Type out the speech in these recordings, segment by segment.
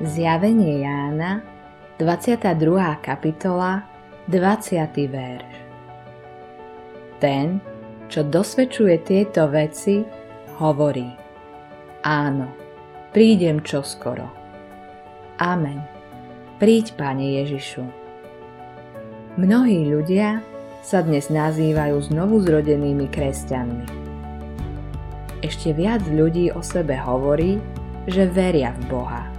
Zjavenie Jána, 22. kapitola, 20. verš. Ten, čo dosvedčuje tieto veci, hovorí Áno, prídem čoskoro. Amen. Príď, Pane Ježišu. Mnohí ľudia sa dnes nazývajú znovu zrodenými kresťanmi. Ešte viac ľudí o sebe hovorí, že veria v Boha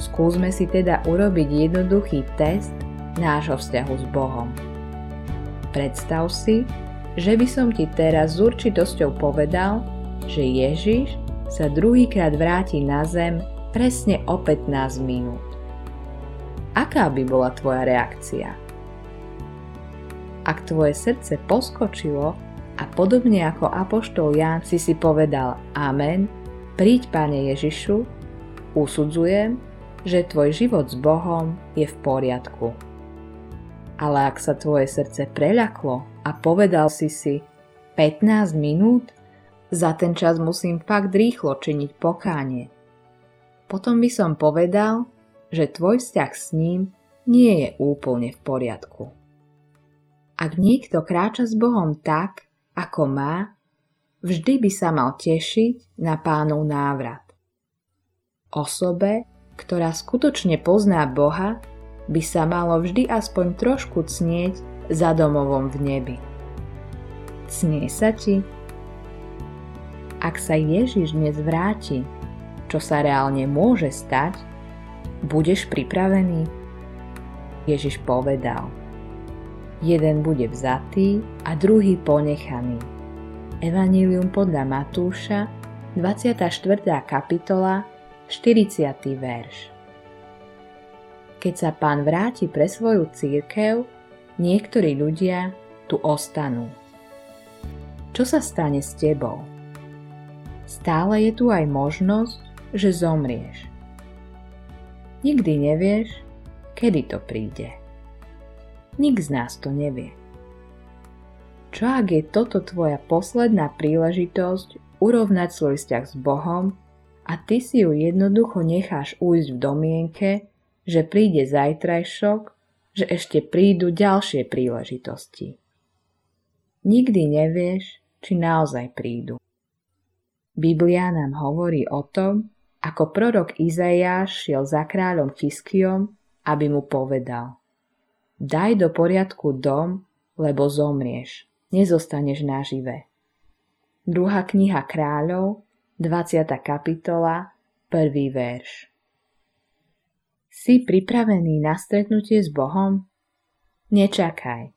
Skúsme si teda urobiť jednoduchý test nášho vzťahu s Bohom. Predstav si, že by som ti teraz s určitosťou povedal, že Ježiš sa druhýkrát vráti na zem presne o 15 minút. Aká by bola tvoja reakcia? Ak tvoje srdce poskočilo a podobne ako apoštol Ján si si povedal Amen, príď Pane Ježišu, usudzujem, že tvoj život s Bohom je v poriadku. Ale ak sa tvoje srdce preľaklo a povedal si si 15 minút, za ten čas musím fakt rýchlo činiť pokánie. Potom by som povedal, že tvoj vzťah s ním nie je úplne v poriadku. Ak niekto kráča s Bohom tak, ako má, vždy by sa mal tešiť na pánov návrat. Osobe, ktorá skutočne pozná Boha, by sa malo vždy aspoň trošku cnieť za domovom v nebi. Cnie sa ti? Ak sa Ježiš dnes vráti, čo sa reálne môže stať, budeš pripravený? Ježiš povedal, jeden bude vzatý a druhý ponechaný. Evangelium podľa Matúša, 24. kapitola, 40. verš. Keď sa pán vráti pre svoju církev, niektorí ľudia tu ostanú. Čo sa stane s tebou? Stále je tu aj možnosť, že zomrieš. Nikdy nevieš, kedy to príde. Nik z nás to nevie. Čo ak je toto tvoja posledná príležitosť urovnať svoj vzťah s Bohom a ty si ju jednoducho necháš ujsť v domienke, že príde zajtrajšok, že ešte prídu ďalšie príležitosti. Nikdy nevieš, či naozaj prídu. Biblia nám hovorí o tom, ako prorok Izajáš šiel za kráľom Kiskiom, aby mu povedal Daj do poriadku dom, lebo zomrieš, nezostaneš nažive. Druhá kniha kráľov, 20. kapitola, 1. verš. Si pripravený na stretnutie s Bohom? Nečakaj.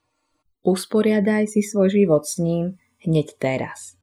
Usporiadaj si svoj život s ním hneď teraz.